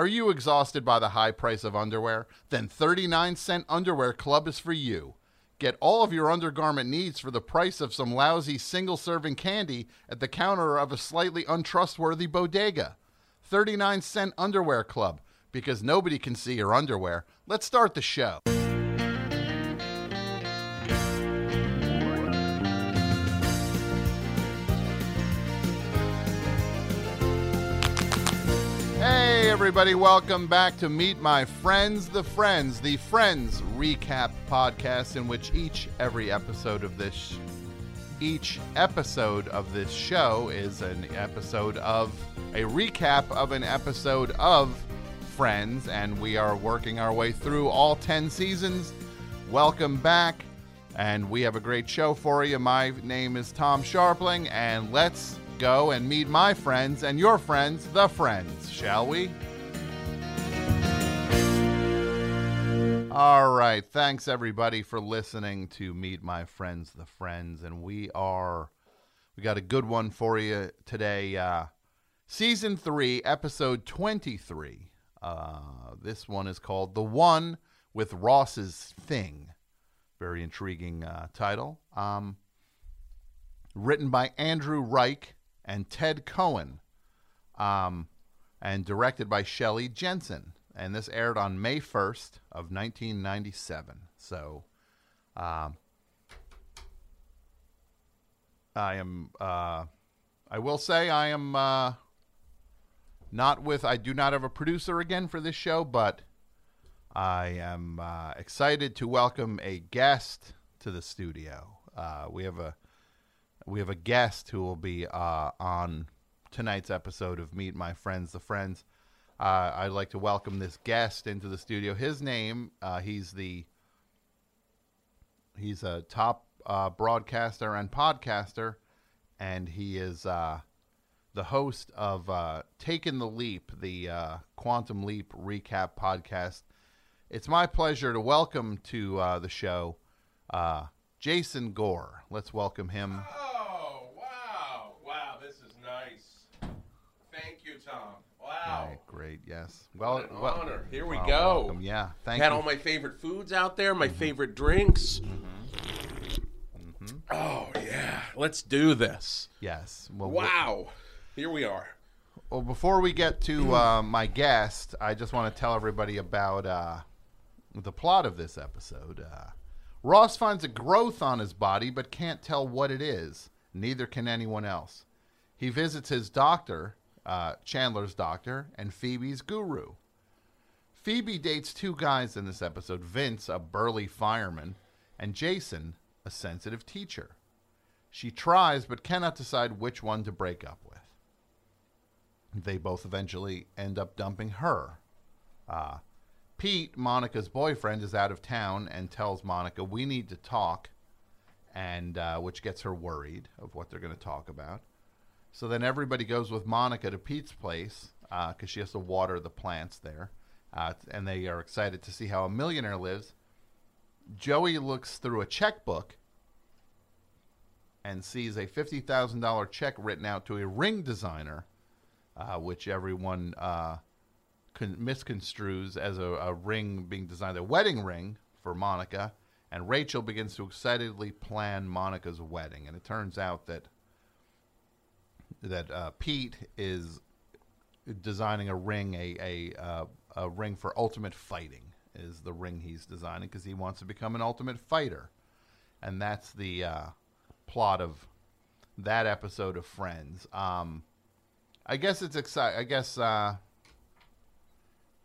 Are you exhausted by the high price of underwear? Then 39 Cent Underwear Club is for you. Get all of your undergarment needs for the price of some lousy single serving candy at the counter of a slightly untrustworthy bodega. 39 Cent Underwear Club, because nobody can see your underwear. Let's start the show. Everybody, welcome back to Meet My Friends, the Friends, the Friends Recap podcast, in which each, every episode of this, each episode of this show is an episode of a recap of an episode of Friends, and we are working our way through all 10 seasons. Welcome back, and we have a great show for you. My name is Tom Scharpling, and let's go and meet my friends and your friends, the friends, shall we? All right. Thanks, everybody, for listening to Meet My Friends, the Friends. And we are, we got a good one for you today. Uh, season three, episode 23. Uh, this one is called The One with Ross's Thing. Very intriguing uh, title. Um, written by Andrew Reich and Ted Cohen, um, and directed by Shelley Jensen. And this aired on May 1st of 1997. So, um, I am, uh, I will say I am uh, not with, I do not have a producer again for this show, but I am uh, excited to welcome a guest to the studio. Uh, we have a we have a guest who will be uh, on tonight's episode of Meet My Friends, the Friends. Uh, I'd like to welcome this guest into the studio. His name, uh, he's the he's a top uh, broadcaster and podcaster, and he is uh, the host of uh, Taking the Leap, the uh, Quantum Leap recap podcast. It's my pleasure to welcome to the show Jason Gore. Let's welcome him. Oh, wow. Wow, this is nice. Thank you, Tom. Wow. Right, great. Yes. Well, What an well- honor. Here we well, go. welcome. Yeah. Thank Had you. all my favorite foods out there, my favorite drinks. Oh, yeah. Let's do this. yes. Well, Wow. Here we are. Well, before we get to uh, my guest, I just want to tell everybody about uh, the plot of this episode. Uh, Ross finds a growth on his body, but can't tell what it is. Neither can anyone else. He visits his doctor, uh, Chandler's doctor, and Phoebe's guru. Phoebe dates two guys in this episode Vince, a burly fireman, and Jason, a sensitive teacher. She tries, but cannot decide which one to break up with they both eventually end up dumping her. Uh, Pete, Monica's boyfriend, is out of town and tells Monica, We need to talk, and uh, which gets her worried of what they're going to talk about. So then everybody goes with Monica to Pete's place because she has to water the plants there, uh, and they are excited to see how a millionaire lives. Joey looks through a checkbook and sees a $50,000 check written out to a ring designer uh, which everyone uh, con- misconstrues as a, a ring being designed, a wedding ring for Monica. And Rachel begins to excitedly plan Monica's wedding, and it turns out that that uh, Pete is designing a ring, a a, uh, a ring for ultimate fighting is the ring he's designing because he wants to become an ultimate fighter, and that's the uh, plot of that episode of Friends. Um, I guess it's exciting. I guess uh,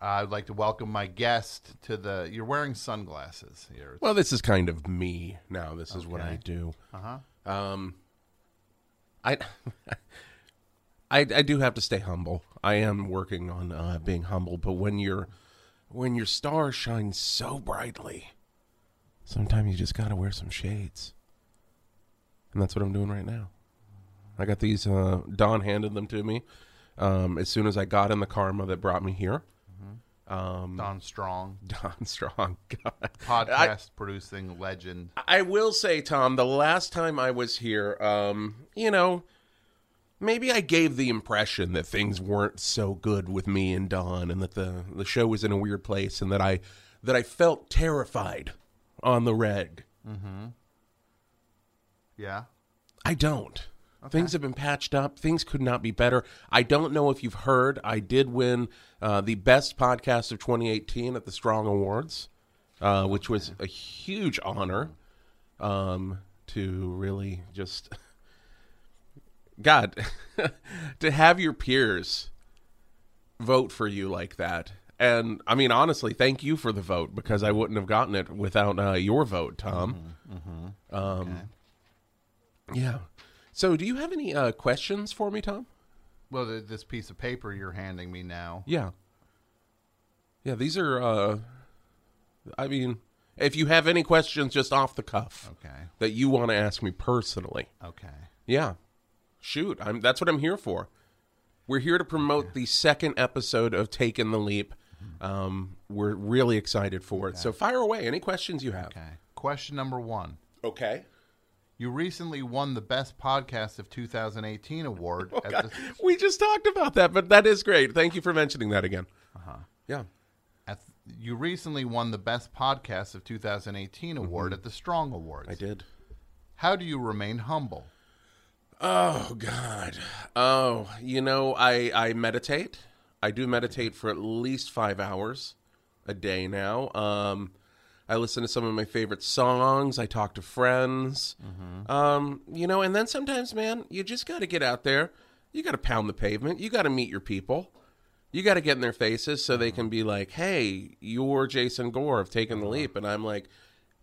I'd like to welcome my guest to the. You're wearing sunglasses here. Well, this is kind of me now. This is what I do. Uh huh. Um, I, I, I do have to stay humble. I am working on uh, being humble, but when your when your star shines so brightly, sometimes you just gotta wear some shades, and that's what I'm doing right now. I got these. Uh, Don handed them to me um, as soon as I got in the karma that brought me here. Um, Don Strong, Don Strong, God. podcast producing legend. I will say, Tom, the last time I was here, um, you know, maybe I gave the impression that things weren't so good with me and Don, and that the the show was in a weird place, and that I that I felt terrified on the reg. Mm-hmm. Yeah. I don't. Things have been patched up. Things could not be better. I don't know if you've heard. I did win uh, the best podcast of 2018 at the Strong Awards, uh, which was a huge honor um, to really just. God, to have your peers vote for you like that. And I mean, honestly, thank you for the vote because I wouldn't have gotten it without uh, your vote, Tom. Um, Yeah. So, do you have any uh, questions for me, Tom? Well, th- this piece of paper you're handing me now. Yeah. Yeah, these are. Uh, I mean, if you have any questions just off the cuff Okay. that you want to ask me personally, Okay. yeah, shoot. I'm. That's what I'm here for. We're here to promote the second episode of Taking the Leap. Um, we're really excited for it. So fire away. Any questions you have? Okay. Question number one. Okay. You recently won the Best Podcast of 2018 award at God, the we just talked about that, but that is great. Thank you for mentioning that again. Uh-huh. Yeah. at, you recently won the Best Podcast of 2018 award at the Strong Awards. Mm-hmm. I did. How do you remain humble? Oh God. Oh, you know, I I meditate. I do meditate for at least five hours a day now. Um, I listen to some of my favorite songs. I talk to friends. Mm-hmm. Um, you know, and then sometimes, man, you just got to get out there. You got to pound the pavement. You got to meet your people. You got to get in their faces so they mm-hmm. can be like, "Hey, you're Jason Gore of Taking the mm-hmm. Leap," and I'm like,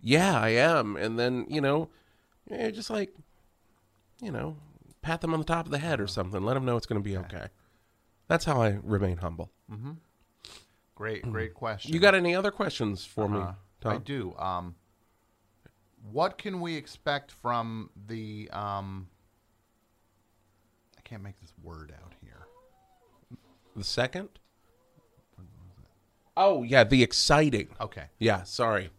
"Yeah, I am." And then you know, you're just like, you know, pat them on the top of the head or uh-huh. something. Let them know it's going to be okay. That's how I remain humble. Great, great question. You got any other questions for me, Uh, Tom? I do. Um, what can we expect from the? Um, I can't make this word out here. The second? Oh yeah, the exciting. Okay. Yeah, sorry.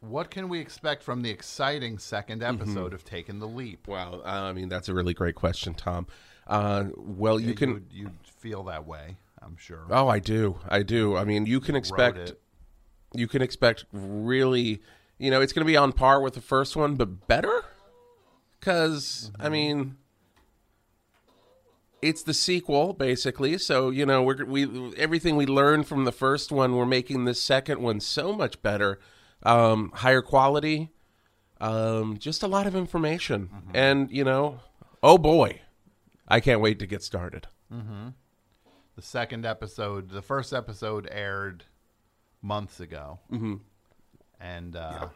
What can we expect from the exciting second Mm-hmm. episode of Taking the Leap? Wow, uh, I mean that's a really great question, Tom. Uh, well, you can. You feel that way, I'm sure. Oh, I do. I do. I mean, you can expect. You can expect really. You know, it's going to be on par with the first one, but better. Because I mean, it's the sequel basically. So you know, we're we everything we learned from the first one, we're making this second one so much better, um, higher quality, um, just a lot of information, and you know, oh boy, I can't wait to get started. Mm-hmm. The second episode, the first episode aired months ago, mm-hmm. and uh,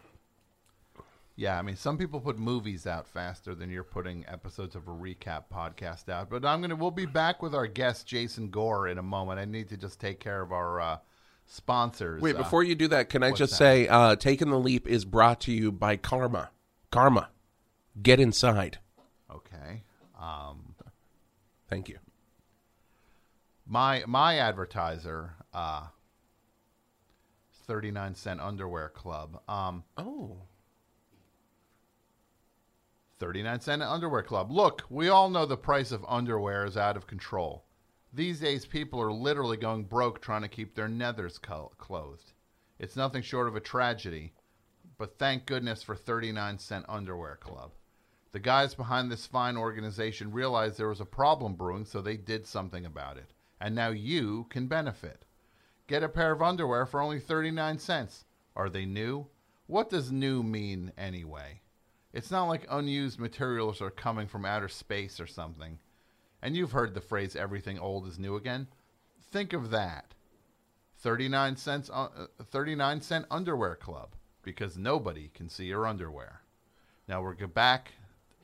yeah. I mean, some people put movies out faster than you're putting episodes of a recap podcast out. But I'm gonna, we'll be back with our guest Jason Gore in a moment. I need to just take care of our uh, sponsors. Wait, Uh, before you do that, can I just that? say, uh, Taking the Leap is brought to you by Karma. Karma. Get inside. okay. Um, Thank you. my my advertiser, uh, 39 cent underwear club. Um, Oh. 39 cent underwear club. Look, we all know the price of underwear is out of control. These days, people are literally going broke trying to keep their nethers co- clothed. It's nothing short of a tragedy, but thank goodness for 39 cent underwear club. The guys behind this fine organization realized there was a problem brewing, so they did something about it. And now you can benefit. Get a pair of underwear for only 39 cents. Are they new? What does new mean anyway? It's not like unused materials are coming from outer space or something. And you've heard the phrase everything old is new again. Think of that. 39 cents uh, 39 cent underwear club because nobody can see your underwear. Now we're back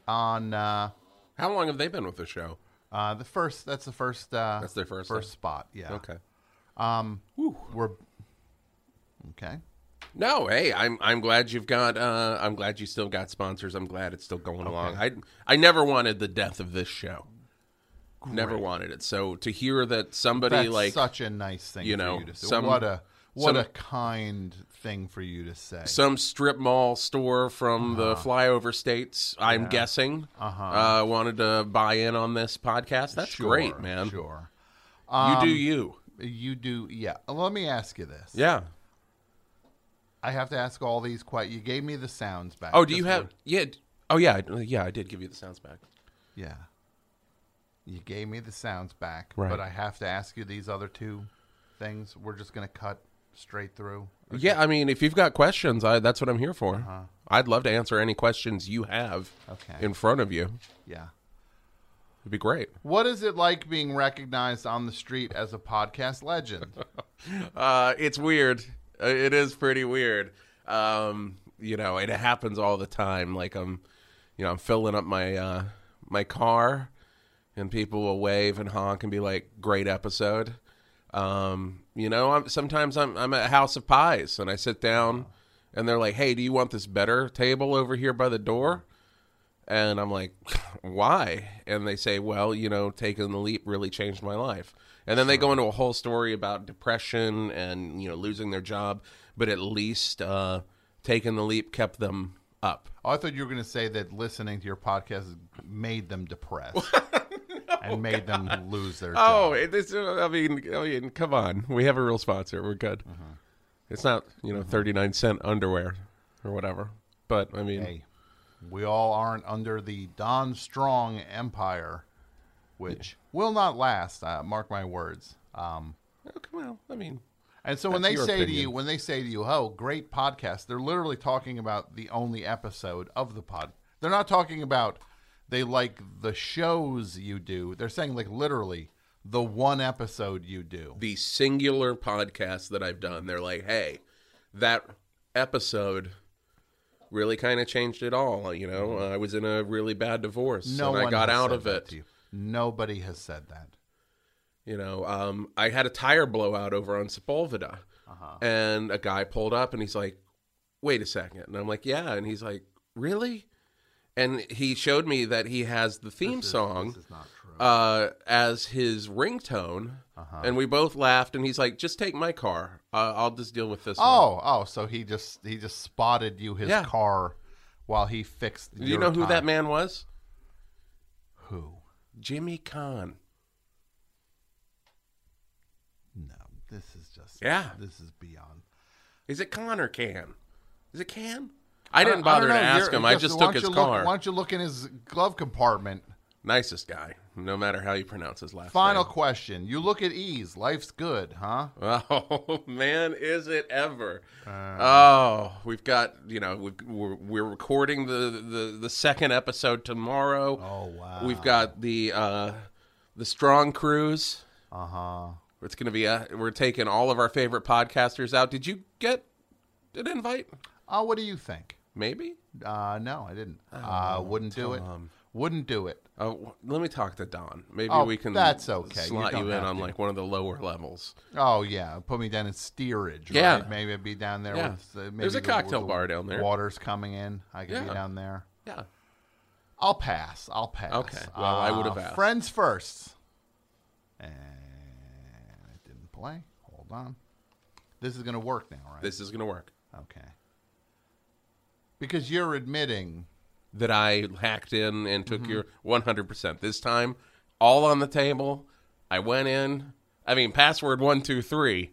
on uh, How long have they been with the show? uh, the first that's the first uh, That's their first first spot, yeah. Okay. Um we're Okay. No, hey, I'm I'm glad you've got uh I'm glad you still got sponsors. I'm glad it's still going along. I I never wanted the death of this show. Never wanted it. So to hear that somebody That's like such a nice thing you for know, you to some- what a What some, a kind thing for you to say. some strip mall store from the flyover states. I'm guessing. Uh-huh. Uh, wanted to buy in on this podcast. That's Sure, great, man. Sure. you do you. You do, yeah. Let me ask you this. Yeah. I have to ask all these quite. You gave me the sounds back. Oh, do you have? Yeah. Oh, yeah. I- Yeah, I did give you the sounds back. Yeah. You gave me the sounds back, Right. but I have to ask you these other two things. We're just going to cut straight through. Yeah, I mean, if you've got questions, I, that's what I'm here for. Uh-huh. I'd love to answer any questions you have Okay. in front of you. Yeah. It'd be great. What is it like being recognized on the street as a podcast legend? Uh, it's weird. Uh, It is pretty weird. Um, you know, it happens all the time. Like I'm, you know, I'm filling up my uh, my car, and people will wave and honk and be like, "Great episode." Um, you know, I'm, sometimes I'm I'm at a House of Pies and I sit down, and they're like, "Hey, do you want this better table over here by the door?" And I'm like, why? And they say, well, you know, taking the leap really changed my life. And then they go into a whole story about depression and, you know, losing their job, but at least uh, taking the leap kept them up. Oh, I thought you were going to say that listening to your podcast made them depressed and made them lose their Oh, job. it, it's, uh, I mean, I mean, come on. We have a real sponsor. We're good. It's not, you know, 39 cent underwear or whatever. But, I mean, Hey, we all aren't under the Don Strong empire, which will not last. Uh, mark my words. Um, oh, come on. I mean, and so when they say to you, when they say to you, "Oh, great podcast," they're literally talking about the only episode of the pod. They're not talking about they like the shows you do. They're saying like literally the one episode you do. the singular podcast that I've done, they're like, hey, that episode really kind of changed it all. You know, I was in a really bad divorce No and I got out of it. Nobody has said that. You know, um, I had a tire blowout over on Sepulveda, Uh-huh. and a guy pulled up and he's like, "Wait a second. and I'm like, "Yeah," and he's like, "Really?" And he showed me that he has the theme song This is not true. Uh, as his ringtone, Uh-huh. and we both laughed. And he's like, "Just take my car. Uh, I'll just deal with this." one." Oh, oh, so he just he just spotted you his Yeah. car while he fixed. Do you know who that man was? Who? Jimmy Kahn. No, this is just Yeah. This is beyond. Is it Kahn or Can? Is it Can? I didn't I bother don't to ask you're- him. I just- just took his look- car. why don't you look in his glove compartment? Nicest guy, no matter how you pronounce his last Final name. question. You look at ease. Life's good, huh? Oh man, is it ever? Uh. oh, we've got you know we've, we're we're recording the, the the second episode tomorrow. Oh wow. We've got the uh the Strong Cruise. Uh huh. It's going to be a. We're taking all of our favorite podcasters out. Did you get an invite? Oh, what do you think? Maybe. Uh, no, I didn't. uh, wouldn't do it. Wouldn't do it. W- let me talk to Don. Maybe Oh, we can. that's okay. Slot you, don't in on to. like one of the lower levels. Oh yeah, put me down in steerage. Yeah. right? maybe I'd be down there. Yeah. With, uh, maybe There's a the- cocktail the bar down there. Water's coming in. I could be down there. Yeah. I'll pass. I'll pass. Okay. Well, I would have Uh, asked. Friends first. And it didn't play. Hold on. This is going to work now, right? This is gonna work. okay. Because you're admitting. That I hacked in and took Mm-hmm. your 100%. This time, all on the table. I went in. I mean, password one two three.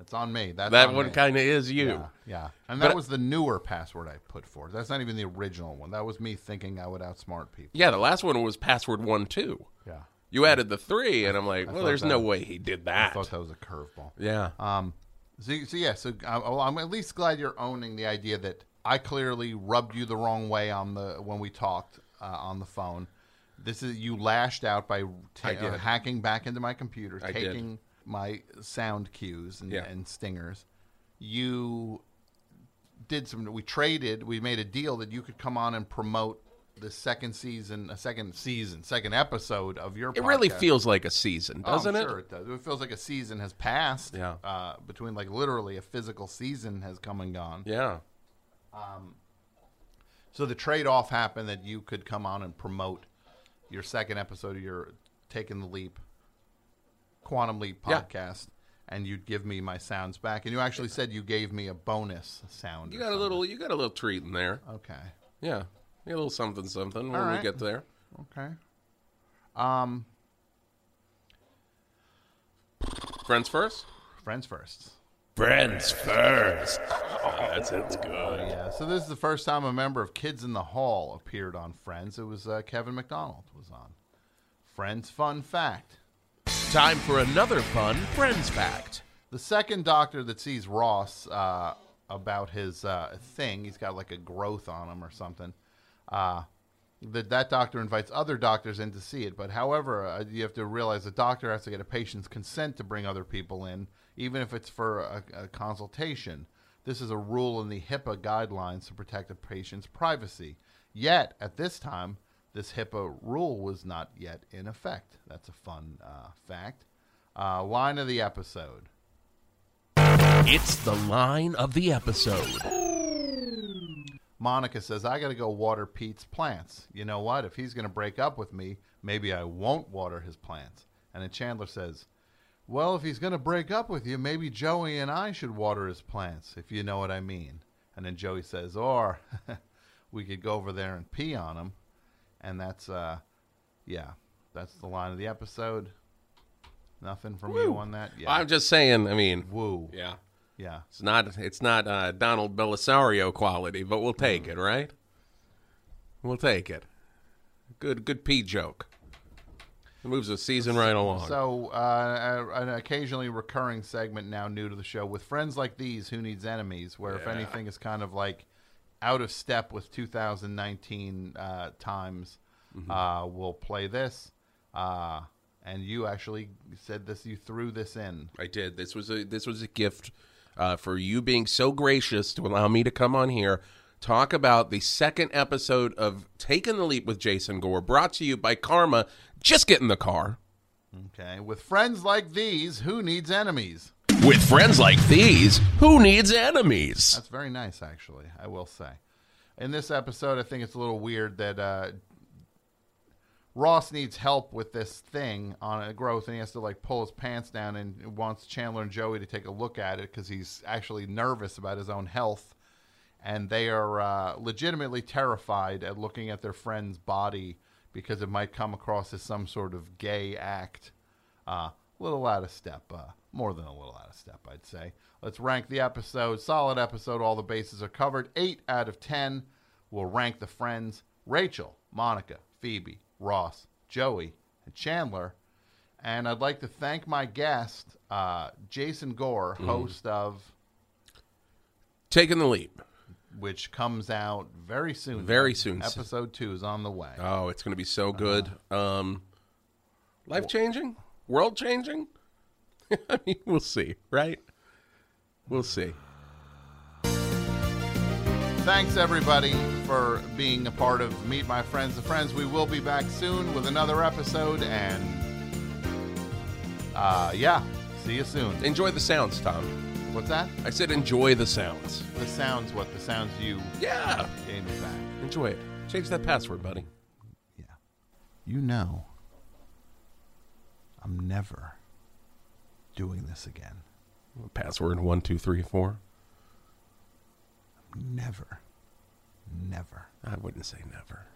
It's on me. That's That on one kind of is you. Yeah, yeah. And But- that was the newer password I put for. That's not even the original one. That was me thinking I would outsmart people. Yeah, the last one was password one two. Yeah. You added the three, and I'm like, well, there's that- no way he did that. I thought that was a curveball. Yeah. Um, so, so yeah, so uh, well, I'm at least glad you're owning the idea that I clearly rubbed you the wrong way on the when we talked uh, on the phone. This is you lashed out by ta- uh, hacking back into my computer, I did. taking my sound cues and, Yeah. and stingers. You did some. We traded. We made a deal that you could come on and promote the second season, a second season, second episode of your. it really feels like a season, Oh, doesn't it? Sure, it does. It feels like a season has passed. Yeah. Uh, between like literally a physical season has come and gone. Yeah. So the trade off happened that you could come on and promote your second episode of your Taking the Leap Quantum Leap Yeah. podcast. and you'd give me my sounds back. And you actually said you gave me a bonus sound. You got a little. You got a little treat in there. Okay. Yeah, a little something, something when All we get there. Okay. Um, Friends first. friends first. Friends first. Oh, that sounds good. Yeah. So this is the first time a member of Kids in the Hall appeared on Friends. It was uh, Kevin McDonald was on. Friends fun fact. Time for another fun Friends fact. The second doctor that sees Ross uh, about his uh, thing, he's got like a growth on him or something. Uh, that that doctor invites other doctors in to see it. But however, uh, you have to realize the doctor has to get a patient's consent to bring other people in, even if it's for a, a consultation. This is a rule in the HIPAA guidelines to protect a patient's privacy. Yet, at this time, this HIPAA rule was not yet in effect. That's a fun uh, fact. Uh, line of the episode. It's the line of the episode. Monica says, I got to go water Pete's plants. You know what? If he's going to break up with me, maybe I won't water his plants. And then Chandler says, Well, if he's going to break up with you, maybe Joey and I should water his plants, if you know what I mean. And then Joey says, Or we could go over there and pee on him. And that's, uh, yeah, that's the line of the episode. Nothing from you on that? Yeah. I'm just saying. I mean, Woo. yeah, Yeah. it's not. It's not uh, Donald Bellisario quality, but we'll take it, right? We'll take it. Good, good pee joke. It moves the season right along. So, uh, an occasionally recurring segment now new to the show with friends like these, Who Needs Enemies, where if Yeah. anything is kind of like out of step with 2019 uh, times, Mm-hmm. uh, we'll play this. Uh, and you actually said this, you threw this in. I did. This was a this was a gift uh, for you being so gracious to allow me to come on here, talk about the second episode of Taking the Leap with Jason Gore, brought to you by Karma. Just get in the car. Okay. With friends like these, Who Needs Enemies? With friends like these, who needs enemies? That's very nice, actually. I will say. In this episode, I think it's a little weird that uh, Ross needs help with this thing on a growth, and he has to like pull his pants down and wants Chandler and Joey to take a look at it because he's actually nervous about his own health, and they are uh, legitimately terrified at looking at their friend's body because it might come across as some sort of gay act. Uh, a little out of step, uh, more than a little out of step, I'd say. Let's rank the episode. Solid episode. All the bases are covered. Eight out of ten. We'll rank the friends: Rachel, Monica, Phoebe, Ross, Joey, and Chandler. And I'd like to thank my guest, uh, Jason Gore, host of Taking the Leap. Which comes out very soon. Very soon. Episode two is on the way. Oh, it's going to be so good. Um, Life changing? World changing? I mean, we'll see, right? We'll see. Thanks everybody for being a part of Meet My Friends and Friends. We will be back soon with another episode, and uh, yeah, see you soon. Enjoy the sounds, Tom. What's that? I said enjoy the sounds. The sounds. What the sounds you Yeah. gave me back? Enjoy it. Change that password, buddy. Yeah. You know, I'm never doing this again. Password one, two, three, four. Never. Never. I wouldn't say never.